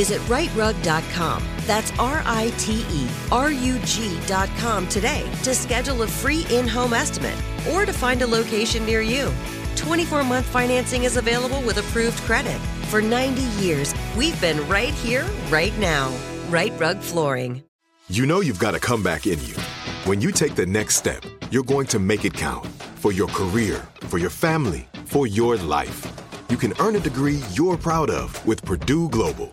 Visit riterug.com. That's R I T E R U G.com today to schedule a free in home estimate or to find a location near you. 24 month financing is available with approved credit. For 90 years, we've been right here, right now. Rite Rug Flooring. You know you've got a comeback in you. When you take the next step, you're going to make it count for your career, for your family, for your life. You can earn a degree you're proud of with Purdue Global.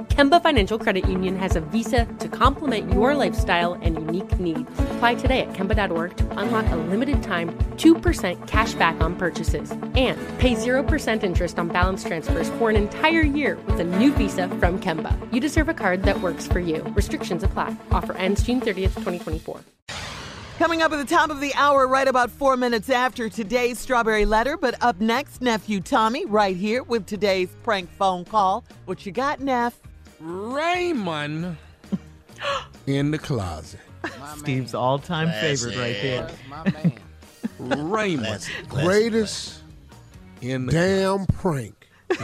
Kemba Financial Credit Union has a visa to complement your lifestyle and unique needs. Apply today at Kemba.org to unlock a limited time 2% cash back on purchases and pay 0% interest on balance transfers for an entire year with a new visa from Kemba. You deserve a card that works for you. Restrictions apply. Offer ends June 30th, 2024. Coming up at the top of the hour, right about four minutes after today's Strawberry Letter. But up next, Nephew Tommy, right here with today's prank phone call. What you got, Neff? Raymond in the closet. Steve's all time favorite right there. Raymond, greatest in the damn prank.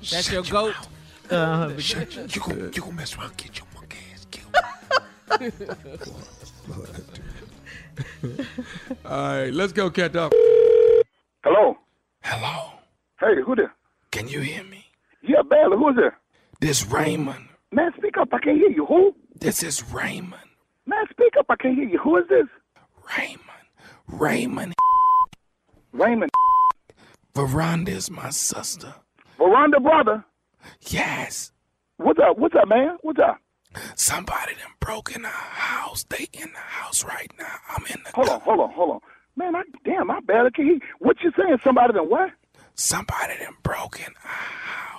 That's your goat. Uh, Shut you, you gonna, you gonna mess around, get your monkey ass killed. All right, let's go, catch up. Hello. Hello. Hey, who there? Can you hear me? Yeah, barely. Who's there? This Raymond. Man, speak up. I can't hear you. Who? This is Raymond. Man, speak up. I can't hear you. Who is this? Raymond. Raymond. Raymond. Veranda is my sister. Veranda brother. Yes. What's up? What's up, man? What's up? Somebody done broke in our house. They in the house right now. I'm in the Hold on, hold on, hold on. Man, I damn, I barely can hear. What you saying? Somebody done what? Somebody done broke in our house.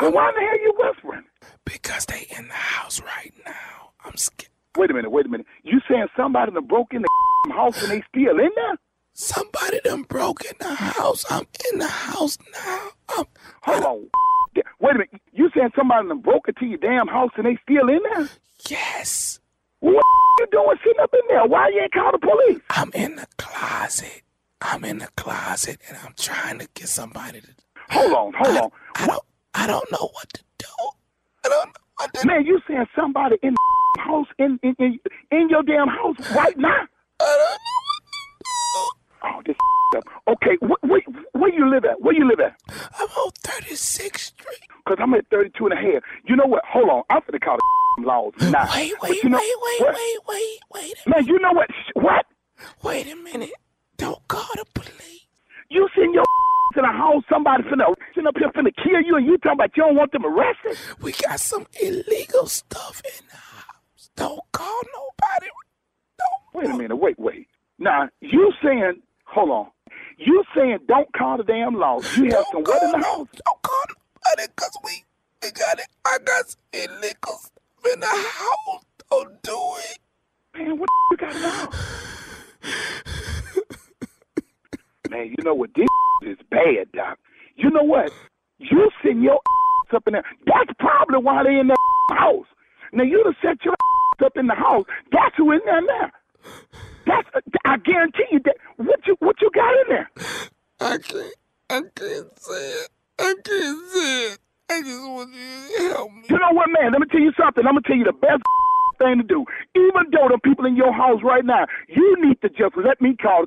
Well, why the hell you whispering? Because they in the house right now. I'm scared. Wait a minute, wait a minute. You saying somebody done broke in the house and they still in there? Somebody done broke in the house. I'm in the house now. I'm, Hold on. Wait a minute. You saying somebody done broke into your damn house and they still in there? yes. What you doing sitting up in there? Why you ain't call the police? I'm in the closet. I'm in the closet and I'm trying to get somebody to. Hold on, hold on. I. I don't know what to do. I don't know what to Man, you saying somebody in the house in in, in in your damn house right now? I don't know what to do. Oh, this up. Okay, wh- where, where you live at? Where you live at? I'm on 36th Street. Because I'm at 32 and a half. You know what? Hold on. I'm finna call the laws now. Wait, wait, you know, wait, wait, what? wait, wait, wait. Man, you know what? What? Wait a minute. Don't call the police. You sitting your in the house, somebody finna sitting up here finna kill you, and you talking about you don't want them arrested? We got some illegal stuff in the house. Don't call nobody. Don't. Wait a minute, wait, wait. Now you saying, hold on. You saying don't call the damn law. You have some what in the house? Don't call nobody because we, we got it. I got some illegal stuff in the house. Don't do it. Man, what you got now? Man, you know what? This is bad, Doc. You know what? You send your up in there. That's probably why they in that house. Now you done set your up in the house. That's who in there now. That's I guarantee you that what you what you got in there. I can't. I can't say it. I can't say it. I just want you to help me. You know what, man? Let me tell you something. I'm gonna tell you the best thing to do. Even though the people in your house right now, you need to just let me call.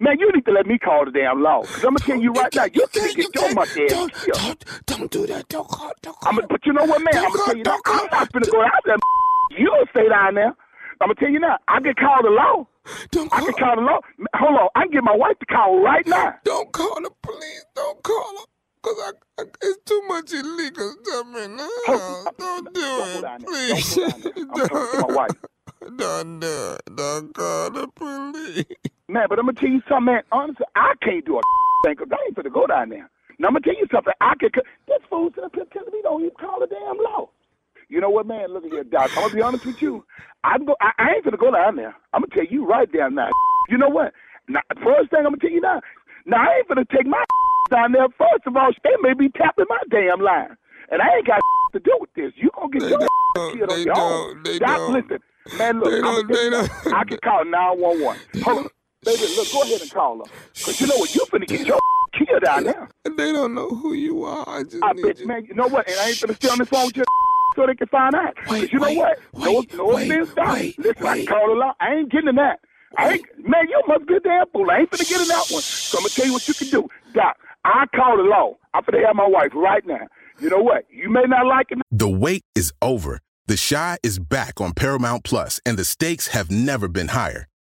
Man, you need to let me call the damn law. Cause I'm gonna tell you right now, you can't get your much ass Don't, killed. don't, don't do that. Don't call. Don't call. I'm gonna, but you know what, man? I'm gonna tell you now. Don't I'm not gonna go out there. You'll stay down there. I'm gonna tell you now. I can call the law. Don't I call. can call the law. Hold on. I can get my wife to call right now. Don't call the police. Don't call them. Cause I, I, it's too much illegal stuff in the house. Don't do Don't it, please. Don't go down. I'm talking to my wife. Don't do it. Don't call the police. Man, but I'm gonna tell you something, man. Honestly, I can't do a thing because I ain't finna go down there. Now I'm gonna tell you something. I can. This fool's sitting up here telling me don't even call the damn law. You know what, man? Look at here, Doc. I'm gonna be honest with you. I'm go. I, I ain't gonna go down there. I'm gonna tell you right down now. You know what? Now, first thing I'm gonna tell you now. Now I ain't gonna take my down there. First of all, they may be tapping my damn line, and I ain't got to do with this. You gonna get They your killed on your own. They Doc, listen, man. Look, They I'm don't. gonna tell you They don't. I can call 911. Hold on, baby. Look, go ahead and call her, cause you know what? You finna get your killed down there. They don't know who you are. I just I need bet, you. man. You know what? And I ain't gonna stay on this phone with you so they can find out. Wait, Cause you know wait, what? wait, no, no wait, offense, Doc. wait, Listen, I wait. can call the law. I ain't getting in that. I ain't, man, you must be a damn fool. I ain't finna get in that one. So I'm gonna tell you what you can do, Doc. I call the law. I'm finna have my wife right now. You know what? You may not like it. The wait is over. The Chi is back on Paramount Plus, and the stakes have never been higher.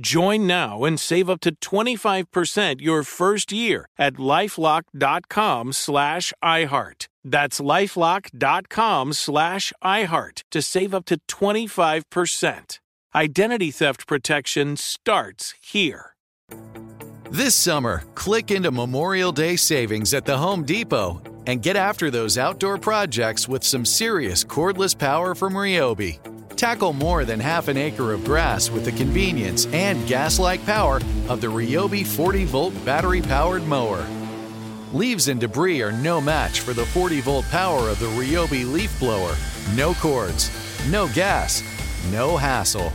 Join now and save up to 25% your first year at lifelock.com slash iHeart. That's lifelock.com slash iHeart to save up to 25%. Identity theft protection starts here. This summer, click into Memorial Day savings at the Home Depot and get after those outdoor projects with some serious cordless power from Ryobi. Tackle more than half an acre of grass with the convenience and gas like power of the Ryobi 40 volt battery powered mower. Leaves and debris are no match for the 40 volt power of the Ryobi leaf blower. No cords, no gas, no hassle.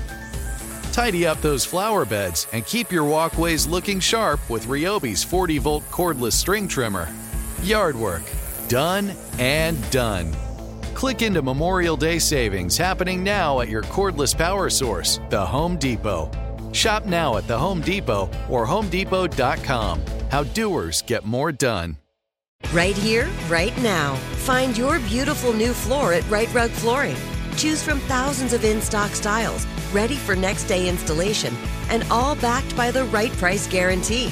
Tidy up those flower beds and keep your walkways looking sharp with Ryobi's 40 volt cordless string trimmer. Yard work, done and done. Click into Memorial Day savings happening now at your cordless power source, the Home Depot. Shop now at the Home Depot or HomeDepot.com. How doers get more done. Right here, right now. Find your beautiful new floor at Rite Rug Flooring. Choose from thousands of in stock styles, ready for next day installation, and all backed by the right price guarantee.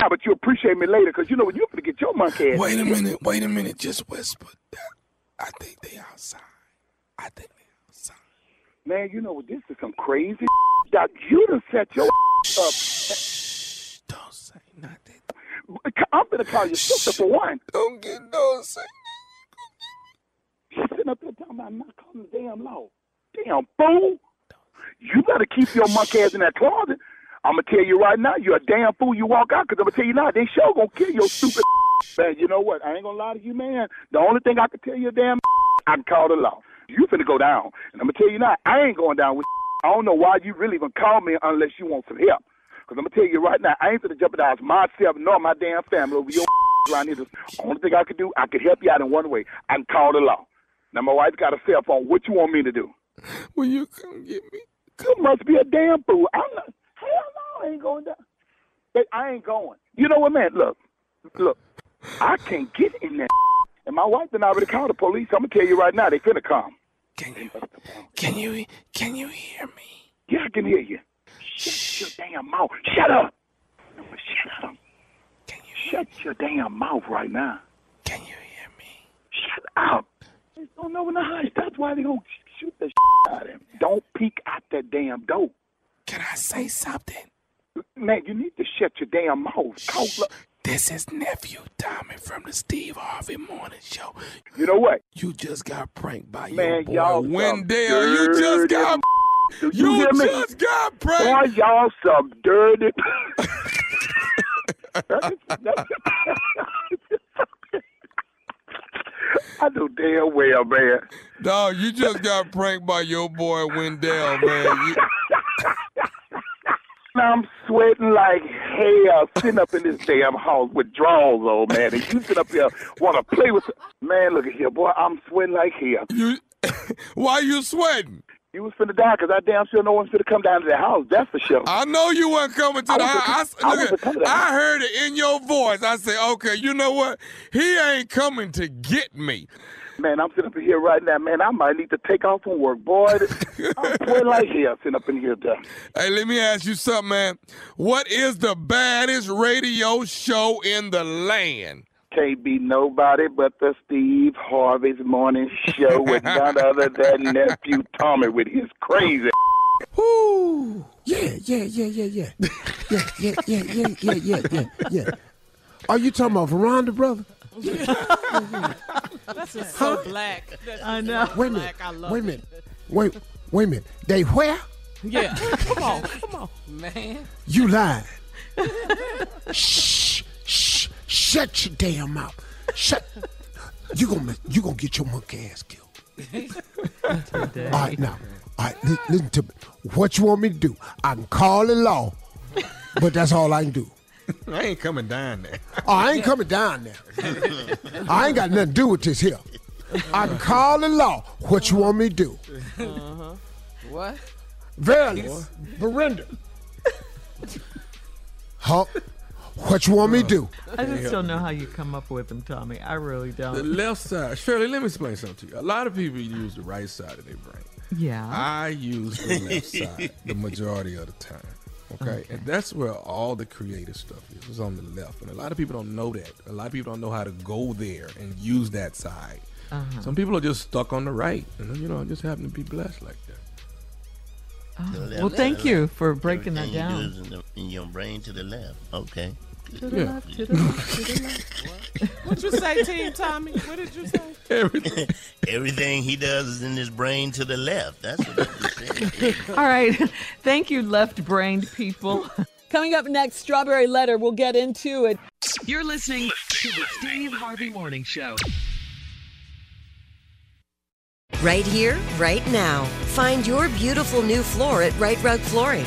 Yeah, but you appreciate me later because you know when you're to get your monkey ass. Wait a minute, wait a minute. Just whisper. I think they outside. I think they outside. Man, you know what? This is some crazy that you done set your up. Don't say nothing. I'm to call your sister for one. Don't get no say. She's sitting up there talking about not calling the damn law. Damn fool. You better keep your monkey ass in that closet. I'm gonna tell you right now, you're a damn fool. You walk out, cause I'm gonna tell you now, they sure gonna kill your stupid. man, you know what? I ain't gonna lie to you, man. The only thing I can tell you, damn, I can call the law. You finna go down, and I'm gonna tell you now, I ain't going down with. I don't know why you really even call me unless you want some help. Cause I'm gonna tell you right now, I ain't gonna jeopardize myself nor my damn family over your around here. The only thing I can do, I can help you out in one way. I can call the law. Now my wife's got a cell phone. What you want me to do? Will you come get me? You must be a damn fool. I'm not. No, I ain't going down. I ain't going. You know what, man? Look, look. I can't get in there. And my wife and I already called the police. I'm gonna tell you right now, they finna come. Can you? Can you? Can you hear me? Yeah, I can hear you. Shut your damn mouth. Shut up. Shut up. Can you? Shut your damn mouth right now. Can you hear me? Shut up. They don't know in the hush. That's why they gonna shoot the out of him. Don't peek out that damn door. Can I say something? Man, you need to shut your damn mouth. Look. This is nephew Tommy from the Steve Harvey Morning Show. You know what? You just got pranked by Man, your boy Wendell. You just got. You, You just got pranked. Boy, y'all some dirty. I know damn well, man. Dog, you just got pranked by your boy Wendell, man. You, I'm sweating like hell sitting up in this damn house with drawers on, man. And you sit up here want to play with. Man, look at here, boy. I'm sweating like hell. you, why you sweating? You was finna die because I damn sure no one's finna come down to the house. That's for sure. I know you weren't coming to I the house. I I, look coming at, to I heard it in your voice. I said, okay, you know what? He ain't coming to get me. Man, I'm sitting up in here right now, man. I might need to take off from work, boy. I'm sweating like hell sitting up in here, damn. Hey, let me ask you something, man. What is the baddest radio show in the land? Can't be nobody but the Steve Harvey's morning show with none other than nephew Tommy with his crazy. Woo! Yeah, yeah, yeah, yeah, yeah. Yeah, yeah, yeah, yeah, yeah, yeah, yeah, yeah. Are you talking about Veranda, brother? That's just so black. That's I know. so Wait a minute. I love Wait a minute. Wait, wait a minute. They where? Yeah. come on, come on, man. You lied. shh, shh, shut your damn mouth. Shut. You gonna you gonna get your monkey ass killed. All right, now. All right, li- listen to me. What you want me to do? I can call the law, but that's all I can do. I ain't coming down there. Oh, I ain't coming down there. I ain't got nothing to do with this here. I can call the law. What you want me to do? Uh-huh. What? Verily, Verinder. Huh? What you want me to do? I just don't know how you come up with them, Tommy. I really don't. left side. Shirley, let me explain something to you. A lot of people use the right side of their brain. Yeah. I use the left side the majority of the time. Okay? And that's where all the creative stuff is. It's on the left. And a lot of people don't know that. A lot of people don't know how to go there and use that side. Uh-huh. Some people are just stuck on the right. And you know, I just happen to be blessed like that. Oh, well, thank you for breaking that Everything you do down. is in, the, in your brain to the left. Okay. To the left, to the left, to the left. What you say, Team Tommy? What did you say? Everything. Everything he does is in his brain to the left. That's what he said. All right. Thank you, left brained people. Coming up next, Strawberry Letter. We'll get into it. You're listening to the Steve Harvey Morning Show. Right here, right now. Find your beautiful new floor at Rite Rug Flooring.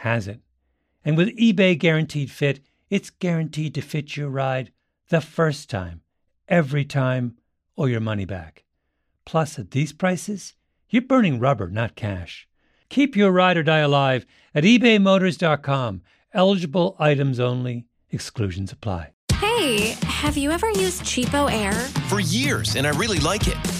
has it. And with eBay Guaranteed Fit, it's guaranteed to fit your ride the first time, every time, or your money back. Plus, at these prices, you're burning rubber, not cash. Keep your ride or die alive at ebaymotors.com. Eligible items only, exclusions apply. Hey, have you ever used CheapOair? For years, and I really like it.